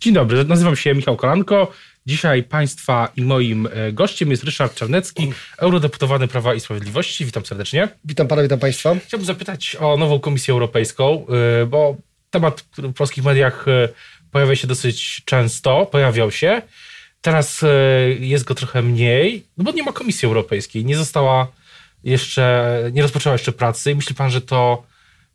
Dzień dobry, nazywam się Michał Kolanko. Dzisiaj Państwa i moim e, gościem jest Ryszard Czarnecki, eurodeputowany Prawa i Sprawiedliwości. Witam serdecznie. Witam Pana, witam Państwa. Chciałbym zapytać o nową Komisję Europejską, e, bo temat, który w polskich mediach e, pojawia się dosyć często, pojawiał się. Teraz jest go trochę mniej, no bo nie ma Komisji Europejskiej, nie została jeszcze, nie rozpoczęła jeszcze pracy. Myśli Pan, że to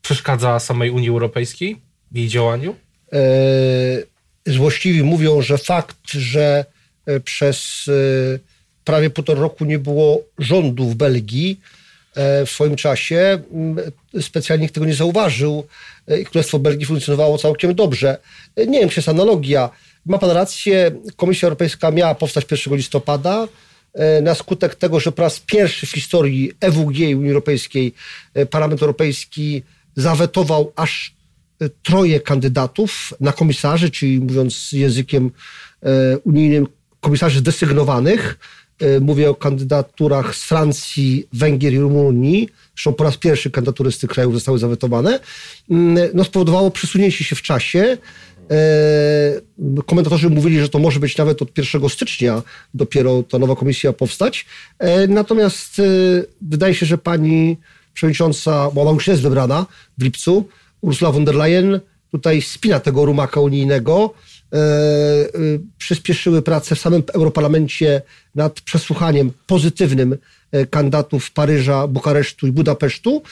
przeszkadza samej Unii Europejskiej w jej działaniu? Eee złośliwi mówią, że fakt, że e, przez e, prawie półtora roku nie było rządu w Belgii e, w swoim czasie, specjalnie nikt tego nie zauważył i Królestwo Belgii funkcjonowało całkiem dobrze. Nie wiem, czy jest analogia. Ma pan rację, Komisja Europejska miała powstać 1 listopada, na skutek tego, że po raz pierwszy w historii EWG Unii Europejskiej Parlament Europejski zawetował aż troje kandydatów na komisarzy, czyli mówiąc językiem e, unijnym, komisarzy desygnowanych. E, mówię o kandydaturach z Francji, Węgier i Rumunii. Zresztą po raz pierwszy kandydatury z tych krajów zostały zawetowane. Mm, no, spowodowało przesunięcie się w czasie. E, komentatorzy mówili, że to może być nawet od 1 stycznia dopiero ta nowa komisja powstać. Natomiast wydaje się, że pani przewodnicząca, bo ona już jest wybrana w lipcu, Ursula von der Leyen tutaj spina tego rumaka unijnego. E, e, przyspieszyły pracę w samym Europarlamencie nad przesłuchaniem pozytywnym e, kandydatów Paryża, Bukaresztu i Budapesztu.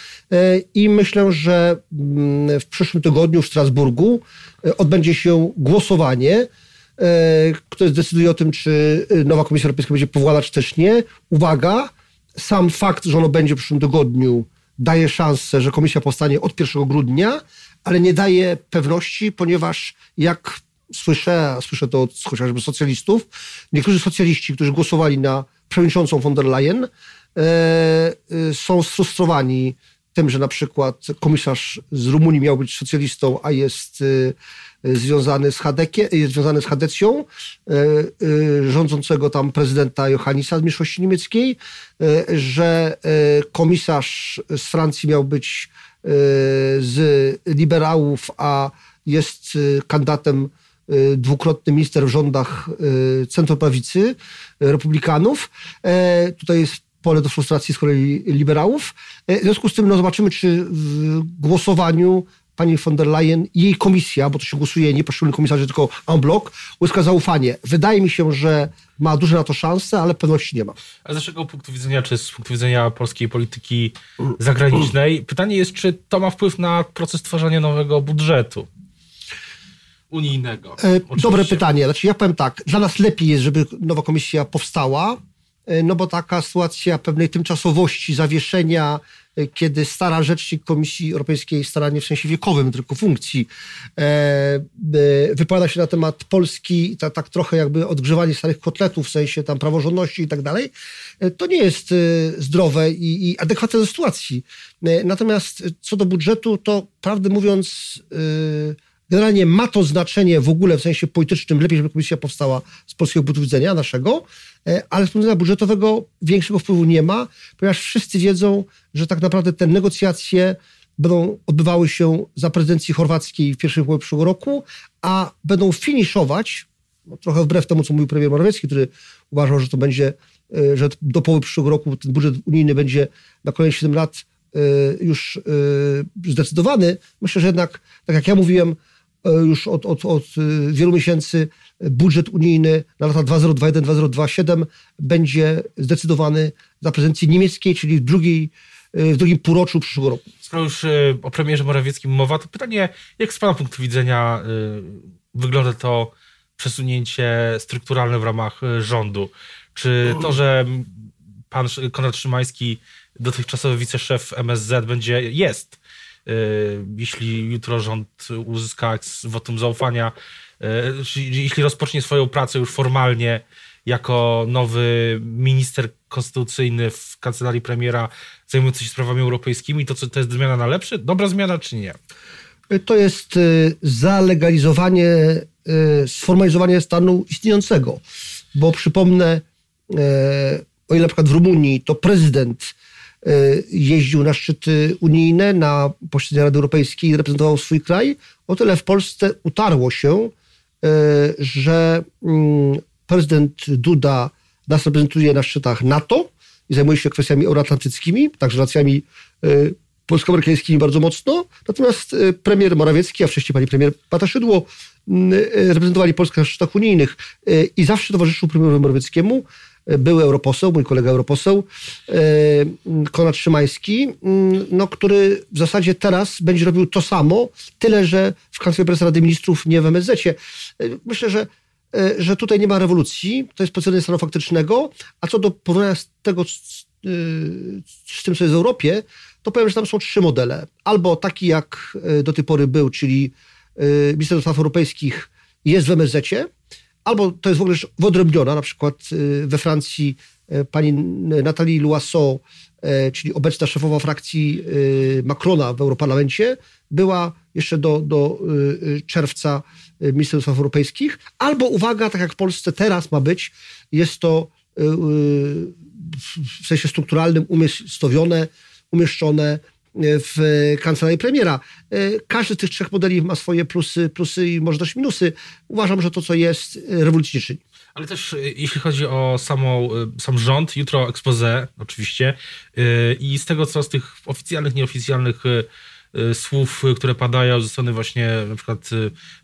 I myślę, że mm, w przyszłym tygodniu w Strasburgu odbędzie się głosowanie, które zdecyduje o tym, czy nowa Komisja Europejska będzie powołana, czy też nie. Uwaga, sam fakt, że ono będzie w przyszłym tygodniu daje szansę, że komisja powstanie od 1 grudnia, ale nie daje pewności, ponieważ jak słyszę, słyszę to od chociażby socjalistów, niektórzy socjaliści, którzy głosowali na przewodniczącą von der Leyen, e, e, są sfrustrowani tym, że na przykład komisarz z Rumunii miał być socjalistą, a jest e, związany z, Hadekie, jest związany z Hadecją, e, e, rządzącego tam prezydenta Johannisa z mniejszości niemieckiej, e, że komisarz z Francji miał być z liberałów, a jest kandydatem dwukrotny minister w rządach centroprawicy, republikanów. Tutaj jest pole do frustracji z kolei liberałów. W związku z tym no, zobaczymy, czy w głosowaniu pani von der Leyen i jej komisja, bo to się głosuje nie poszczególnych komisarzy, tylko en bloc, uzyska zaufanie. Wydaje mi się, że ma duże na to szanse, ale pewności nie ma. A z naszego punktu widzenia, czy z punktu widzenia polskiej polityki zagranicznej, pytanie jest, czy to ma wpływ na proces tworzenia nowego budżetu? Unijnego. E, dobre pytanie. Znaczy, ja powiem tak, dla nas lepiej jest, żeby nowa komisja powstała, e, no bo taka sytuacja pewnej tymczasowości, zawieszenia, E, kiedy stara rzecznik Komisji Europejskiej, stara nie w sensie wiekowym, tylko funkcji, e, e, wypowiada się na temat Polski, tak, tak trochę jakby odgrzewanie starych kotletów, w sensie tam praworządności i tak dalej, to nie jest zdrowe i, i adekwatne do sytuacji. Natomiast co do budżetu, to prawdę mówiąc, generalnie ma to znaczenie w ogóle w sensie politycznym, lepiej, żeby komisja powstała z polskiego punktu widzenia naszego, E, ale z punktu budżetowego większego wpływu nie ma, ponieważ wszyscy wiedzą, że tak naprawdę te negocjacje będą odbywały się za prezydencji chorwackiej w pierwszej połowie przyszłego roku, a będą finiszować, no trochę wbrew temu, co mówił premier Morawiecki, który uważał, że to będzie, e, że do połowy przyszłego roku ten budżet unijny będzie na kolejne 7 lat e, już zdecydowany. Myślę, że jednak, tak jak ja mówiłem, już od, od, od wielu miesięcy budżet unijny na lata 2021-2027 będzie zdecydowany za prezydencji niemieckiej, czyli w, drugiej, w drugim półroczu przyszłego roku. Skoro już y, o premierze Morawieckim mowa, to pytanie, jak z Pana punktu widzenia y, wygląda to przesunięcie strukturalne w ramach y, rządu? Czy to, że pan Konrad Szymański, dotychczasowy wiceszef MSZ, będzie, jest, jeśli jutro rząd uzyska wotum zaufania, jeśli rozpocznie swoją pracę już formalnie jako nowy minister konstytucyjny w kancelarii premiera zajmujący się sprawami europejskimi, to, co, to jest zmiana na lepsze? Dobra zmiana czy nie? To jest e, zalegalizowanie, e, sformalizowanie stanu istniejącego. Bo przypomnę, o ile na przykład w Rumunii to prezydent jeździł na szczyty unijne, na posiedzenia Rady Europejskiej i reprezentował swój kraj, o tyle w Polsce utarło się, że mm, prezydent Duda nas reprezentuje na szczytach NATO i zajmuje się kwestiami euroatlantyckimi, także relacjami polsko-amerykańskimi bardzo mocno. Natomiast premier Morawiecki, a wcześniej pani premier Pataszydło reprezentowali Polskę na szczytach unijnych i zawsze towarzyszył premierowi Morawieckiemu były europoseł, mój kolega europoseł, e, Konrad Szymański, mm, no, który w zasadzie teraz będzie robił to samo, tyle że w Kancelarii Prezesa Rady Ministrów, nie w MSZ. E, myślę, że, e, że tutaj nie ma rewolucji, to jest potwierdzenie stanu faktycznego, a co do porównania z tego, z, z tym, co jest w Europie, to powiem, że tam są trzy modele. Albo taki, jak do tej pory był, czyli minister do spraw europejskich jest w MSZ, albo to jest w ogóle wyodrębniona, na przykład y, we Francji y, pani Nathalie Loiseau, y, czyli obecna szefowa frakcji Macrona w Europarlamencie, była jeszcze do, do czerwca ministrem spraw europejskich, albo uwaga, tak jak w Polsce teraz ma być, jest to w sensie strukturalnym umiejscowione, umieszczone w kancelarii premiera. Każdy z tych trzech modeli ma swoje plusy, plusy i może też minusy. Uważam, że to, co jest, rewolucji nie czyni. Ale też e, jeśli chodzi o samą, e, sam rząd, jutro expose oczywiście e, i z tego, co z tych oficjalnych, nieoficjalnych słów, które padają ze strony właśnie na przykład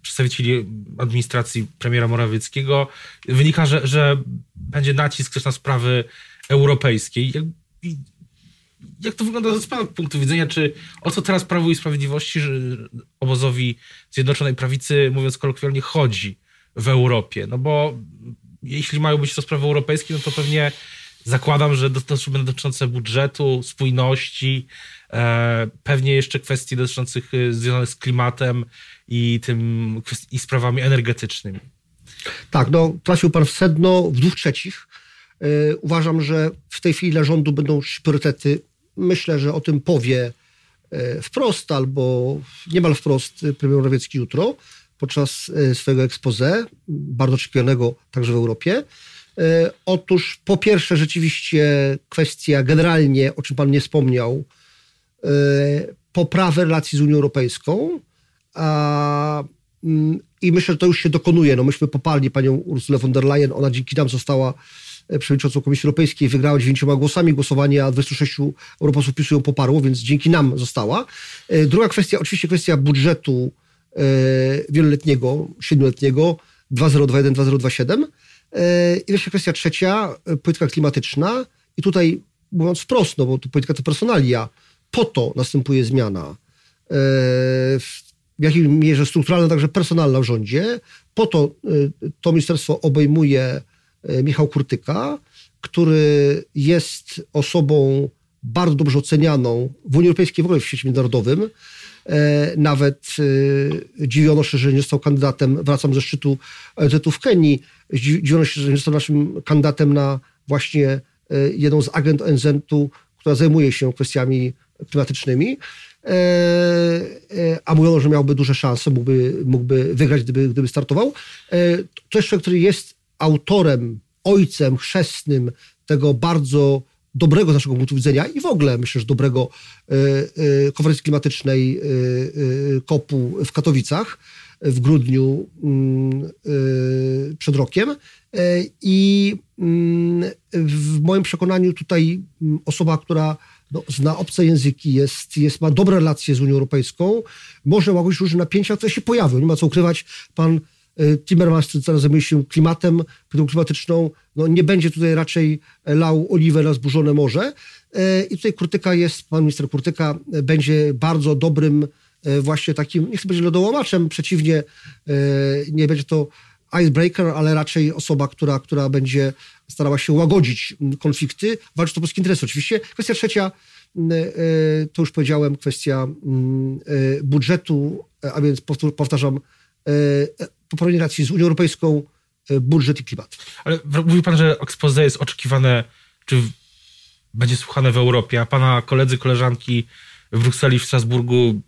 przedstawicieli administracji premiera Morawieckiego, wynika, że, że będzie nacisk też na sprawy europejskie. I jak to wygląda z Pana punktu widzenia? Czy o co teraz Prawo i Sprawiedliwości, że obozowi Zjednoczonej Prawicy, mówiąc kolokwialnie, chodzi w Europie? No bo jeśli mają być to sprawy europejskie, no to pewnie zakładam, że będą dotyczące budżetu, spójności, e, pewnie jeszcze kwestii dotyczących e, związanych z klimatem i tym i sprawami energetycznymi. Tak, no trafił pan w sedno w dwóch trzecich. E, uważam, że w tej chwili dla rządu będą priorytety Myślę, że o tym powie e, wprost albo niemal wprost premier Morawiecki jutro podczas e, swojego expose, bardzo oczekiwanego także w Europie. E, otóż po pierwsze rzeczywiście kwestia generalnie, o czym pan nie wspomniał, poprawy relacji z Unią Europejską a, mm, i myślę, że to już się dokonuje. No myśmy poparli panią Ursulę von der Leyen, ona dzięki nam została przewodniczącą Komisji Europejskiej, wygrała dziewięcioma głosami głosowanie, a 26 europosłów PiSu ją poparło, więc dzięki nam została. E, druga kwestia, oczywiście kwestia budżetu e, wieloletniego, siedmioletniego, 2021, 2027. E, I wreszcie kwestia trzecia, polityka klimatyczna. I tutaj mówiąc wprost, no bo to polityka to personalia, po to następuje zmiana w jakiej mierze strukturalna, także personalna w rządzie. Po to to ministerstwo obejmuje Michał Kurtyka, który jest osobą bardzo dobrze ocenianą w Unii Europejskiej, w ogóle w świecie międzynarodowym. E, nawet e, dziwiono się, że nie został kandydatem, wracam ze szczytu ONZ w Kenii, dziwiono się, że nie został naszym kandydatem na właśnie jedną z agent ONZ-u, która zajmuje się kwestiami klimatycznymi. A mówiono, że miałby duże szanse, mógłby, mógłby wygrać, gdyby, gdyby startował. To jest człowiek, który jest autorem, ojcem chrzestnym tego bardzo dobrego z naszego punktu widzenia i w ogóle myślę, że dobrego y, y, konferencji klimatycznej y, kopu w Katowicach w grudniu mm, przed rokiem. I mm, w moim przekonaniu tutaj mm, osoba, która no, zna obce języki, jest, jest, ma dobre relacje z Unią Europejską, może łagodzić różne napięcia, które się pojawią. Nie ma co ukrywać. Pan E, Timmermans, który teraz zajmuje się klimatem, polityką klimatyczną, no nie będzie tutaj raczej lał oliwę na zburzone morze. E, I tutaj Kurtyka jest, pan minister Kurtyka e, będzie bardzo dobrym właśnie takim, nie chcę powiedzieć lodołamaczem, przeciwnie, nie będzie to icebreaker, ale raczej osoba, która, która będzie starała się łagodzić konflikty, walczyć o polski interes oczywiście. Kwestia trzecia, to już powiedziałem, kwestia budżetu, a więc powtarzam, poprawienie relacji z Unią Europejską, e, budżet i klimat. Ale mówi pan, że expose jest oczekiwane, czy będzie słuchane w Europie, a pana koledzy, koleżanki w Brukseli, w Strasburgu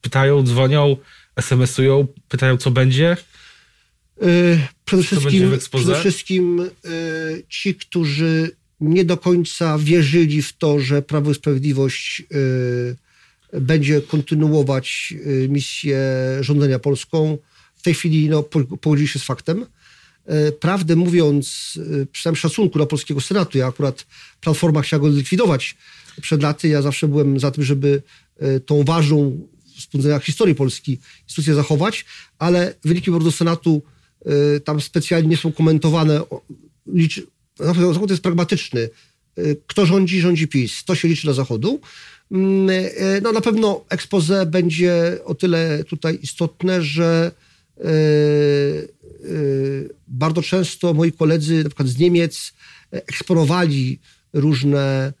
pytają, dzwonią, SMS-ują, pytają, co będzie? E, przede wszystkim, przede wszystkim e, ci, którzy nie do końca wierzyli w to, że Prawo i Sprawiedliwość będzie kontynuować misję rządzenia Polską, tej chwili no, pogodzili się z faktem. Prawdę mówiąc, przy całym szacunku dla polskiego Senatu, ja akurat Platforma chciała go zlikwidować przed laty, ja zawsze byłem za tym, żeby tą ważną z historii Polski instytucję zachować, ale wyniki wyborów do Senatu tam specjalnie nie są komentowane. Zachód jest pragmatyczny. Kto rządzi, rządzi PiS. To się liczy dla Zachodu. Mm, e, no na pewno expose będzie o tyle tutaj istotne, że e, e, bardzo często moi koledzy, na przykład z Niemiec, eksponowali różne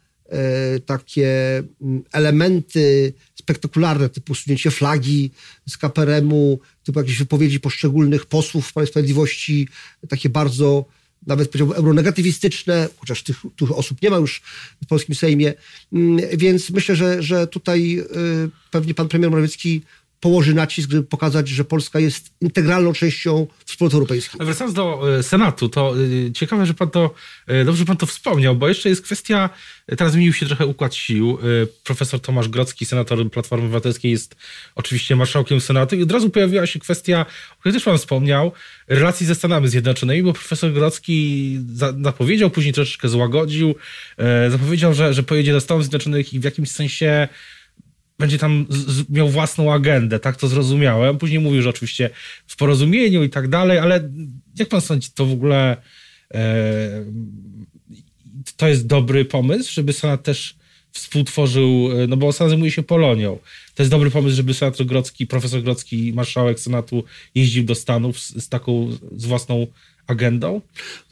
takie mm, elementy spektakularne, typu usunięcie flagi z KPRM-u, typu jakieś wypowiedzi poszczególnych posłów w Prawie Sprawiedliwości, takie bardzo nawet powiedziałbym euronegatywistyczne, chociaż tych, tych osób nie ma już w polskim Sejmie. Mm, więc myślę, że, że tutaj pewnie pan premier Morawiecki położy nacisk, żeby pokazać, że Polska jest integralną częścią wspólnoty europejskiej. Wracając do e, Senatu, to e, ciekawe, że pan to, e, dobrze pan to wspomniał, bo jeszcze jest kwestia, teraz zmienił się trochę układ sił. Profesor Tomasz Grocki, senator Platformy Obywatelskiej jest oczywiście marszałkiem Senatu i od razu pojawiła się kwestia, o której też pan wspomniał, relacji ze Stanami Zjednoczonymi, bo profesor Grocki zapowiedział, później troszeczkę złagodził, zapowiedział, że, że pojedzie do Stanów Zjednoczonych i w jakimś sensie będzie tam z, miał własną agendę, tak to zrozumiałem. Później mówił, że oczywiście w porozumieniu i tak dalej, ale jak pan sądzi, to w ogóle e, to jest dobry pomysł, żeby Senat też współtworzył, e, no bo Senat zajmuje się Polonią. To jest dobry pomysł, żeby senator Grocki, profesor Grocki, marszałek Senatu jeździł do Stanów z, z taką, z własną agendą?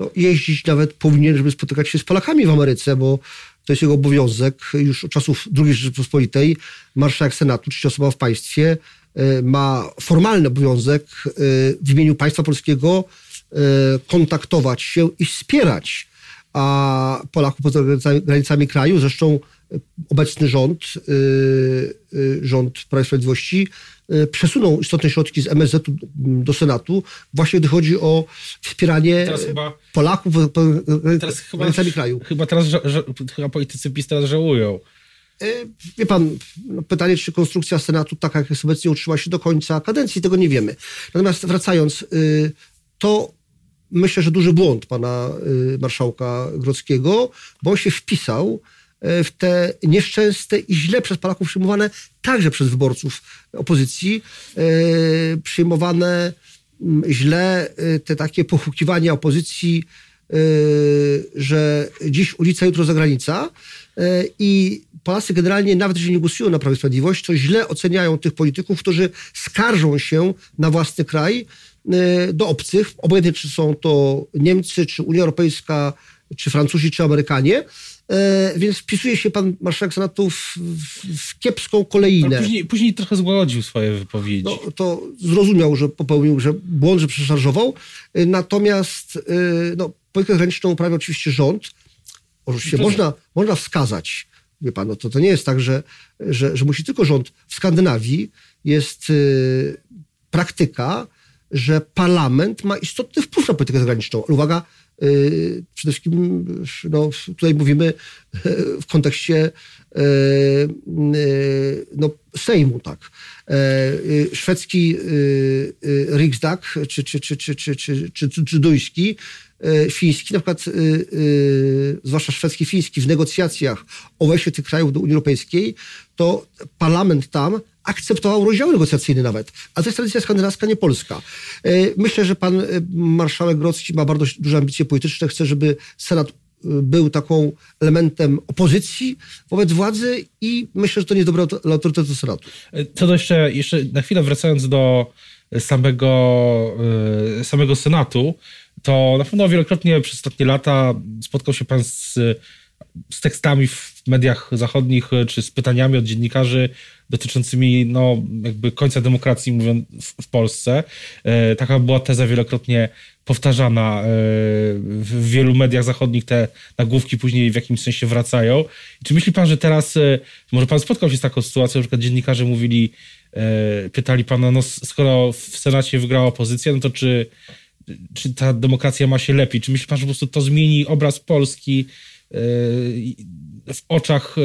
No, jeździć nawet powinien, żeby spotykać się z Polakami w Ameryce, bo to jest jego obowiązek już od czasów II Rzeczypospolitej. Marszałek Senatu, czy osoba w państwie, e, ma formalny obowiązek e, w imieniu państwa polskiego e, kontaktować się i wspierać a Polaków poza granicami kraju. Zresztą obecny rząd, rząd Prawa i Sprawiedliwości przesunął istotne środki z MSZ do Senatu, właśnie gdy chodzi o wspieranie chyba, Polaków teraz chyba, granicami kraju. Chyba teraz że, że, chyba politycy PiS teraz żałują. Wie pan, no pytanie, czy konstrukcja Senatu taka, jak jest obecnie, utrzyma się do końca kadencji, tego nie wiemy. Natomiast wracając, to myślę, że duży błąd pana y, marszałka Grodzkiego, bo on się wpisał e, w te nieszczęste i źle przez Polaków przyjmowane, także przez wyborców opozycji, e, przyjmowane mm, źle te takie pochukiwania opozycji, że dziś ulica, jutro zagranica. I Polacy generalnie, nawet jeżeli nie głosują na Prawo i Sprawiedliwość, to źle oceniają tych polityków, którzy skarżą się na własny kraj, Y, do obcych, obojętnie czy są to Niemcy, czy Unia Europejska, czy Francuzi, czy Amerykanie. Y, więc wpisuje się pan marszałek Senatu w, w kiepską kolejnę. Później, później, trochę zgładził swoje wypowiedzi. No, to zrozumiał, że popełnił że błąd, że przeszarżował. Y, natomiast no, politykę zagraniczną uprawia oczywiście rząd. Oczywiście można, można wskazać, wie pan, no to, to nie jest tak, że, że, że musi tylko rząd. W Skandynawii jest praktyka, że parlament ma istotny wpływ na politykę zagraniczną. Uwaga, yy, przede wszystkim no, tutaj mówimy yy, w kontekście yy, no, Sejmu, tak. Szwedzki Riksdag czy, czy, czy, czy, czy, czy, czy, czy, czy duński fiński, na przykład zwłaszcza szwedzki, fiński w negocjacjach o wejściu tych krajów do Unii Europejskiej, to parlament tam akceptował rozdziały negocjacyjne nawet. A to jest tradycja skandynawska, nie polska. E, myślę, że pan e, marszałek Grodzki ma bardzo duże ambicje polityczne. Chce, żeby Senat e, był taką elementem opozycji wobec władzy i myślę, że to nie jest dobre dla autorytetu Senatu. Co do jeszcze, jeszcze na chwilę wracając do samego, samego Senatu, to na pewno wielokrotnie przez ostatnie lata spotkał się pan z, z tekstami w mediach zachodnich, czy z pytaniami od dziennikarzy dotyczącymi no, jakby końca demokracji mówiąc w, w Polsce. E, taka była teza wielokrotnie powtarzana e, w wielu mediach zachodnich. Te nagłówki później w jakimś sensie wracają. Czy myśli pan, że teraz, e, może pan spotkał się z taką sytuacją, że dziennikarze mówili, pytali pana, no skoro w Senacie wygrała opozycja, no to czy, czy ta demokracja ma się lepiej? Czy myśli pan, że po prostu to zmieni obraz Polski w oczach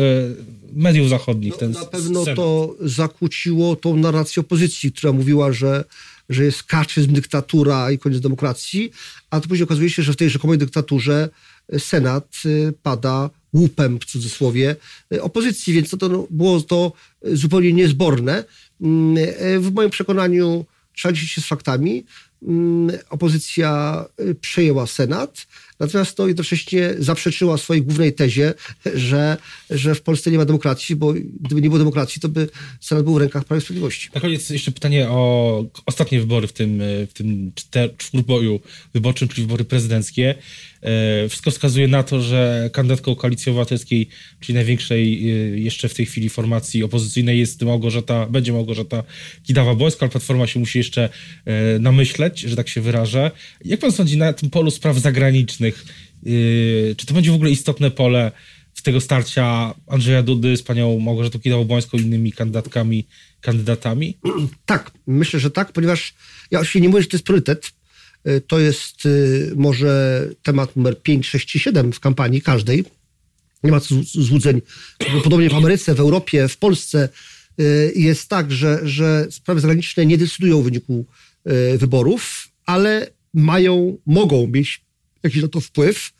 mediów zachodnich. No, ten na pewno to zakłóciło tą narrację opozycji, która mówiła, że że jest kaczyzm, dyktatura i koniec demokracji, a to później okazuje się, że w tej rzekomej dyktaturze Senat pada łupem w cudzysłowie opozycji, więc to, to no, było to zupełnie niezborne. Mm, w moim przekonaniu trzeba liczyć się z faktami. Mm, opozycja przejęła Senat, natomiast to jednocześnie zaprzeczyła swojej głównej tezie, że, że w Polsce nie ma demokracji, bo gdyby nie było demokracji, to by Senat był w rękach Prawa i Sprawiedliwości. Na koniec jeszcze pytanie o ostatnie wybory w tym, w tym czwórboju wyborczym, czyli wybory prezydenckie. E, wszystko wskazuje na to, że kandydatką Koalicji Obywatelskiej, czyli największej e, jeszcze w tej chwili formacji opozycyjnej jest Małgorzata, będzie Małgorzata Kidawa-Błońska, ale Platforma się musi jeszcze e, namyśleć, że tak się wyrażę. Jak pan sądzi na tym polu spraw zagranicznych, czy to będzie w ogóle istotne pole z tego starcia Andrzeja Dudy z panią Małgorzatą Kidawą-Błońską i innymi kandydatkami, kandydatami? Tak, myślę, że tak, ponieważ ja oczywiście nie mówię, że to jest priorytet, Y, to jest y, może temat numer 5, 6 czy 7 w kampanii każdej. Nie ma złudzeń. Podobnie w Ameryce, w Europie, w Polsce jest tak, że, że sprawy zagraniczne nie decydują w wyniku wyborów, ale mają, mogą mieć jakiś na to wpływ.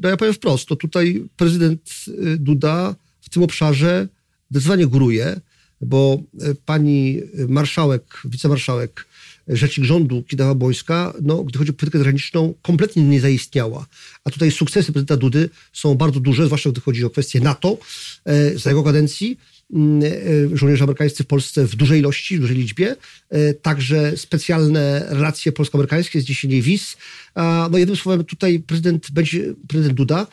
No ja powiem wprost, to tutaj prezydent Duda w tym obszarze zdecydowanie góruje, bo pani marszałek, wicemarszałek rzecznik rządu Kidawa Bojska, no, gdy chodzi o politykę zagraniczną, kompletnie nie zaistniała. A tutaj sukcesy prezydenta Dudy są bardzo duże, zwłaszcza gdy chodzi o kwestie NATO. E, za jego kadencji mm, e, żołnierze amerykańscy w Polsce w dużej ilości, w dużej liczbie. E, także specjalne relacje polsko-amerykańskie, zniesienie wiz. No jednym słowem tutaj prezydent będzie, prezydent Duda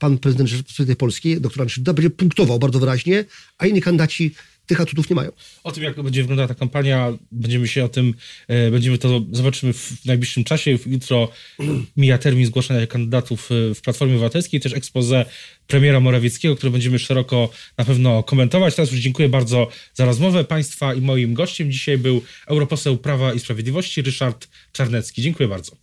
pan prezydent Rzeczypospolitej Polskiej, doktor Andrzej Duda, będzie punktował bardzo wyraźnie, a inni kandydaci tych atutów nie mają. O tym, jak będzie wyglądała ta kampania, będziemy się o tym, e, będziemy to zobaczymy w najbliższym czasie. Jutro mija termin zgłaszania kandydatów e, w Platformie Obywatelskiej, też expose premiera Morawieckiego, który będziemy szeroko na pewno komentować. Teraz już dziękuję bardzo za rozmowę Państwa i moim gościem dzisiaj był europoseł Prawa i Sprawiedliwości Ryszard Czarnecki. Dziękuję bardzo.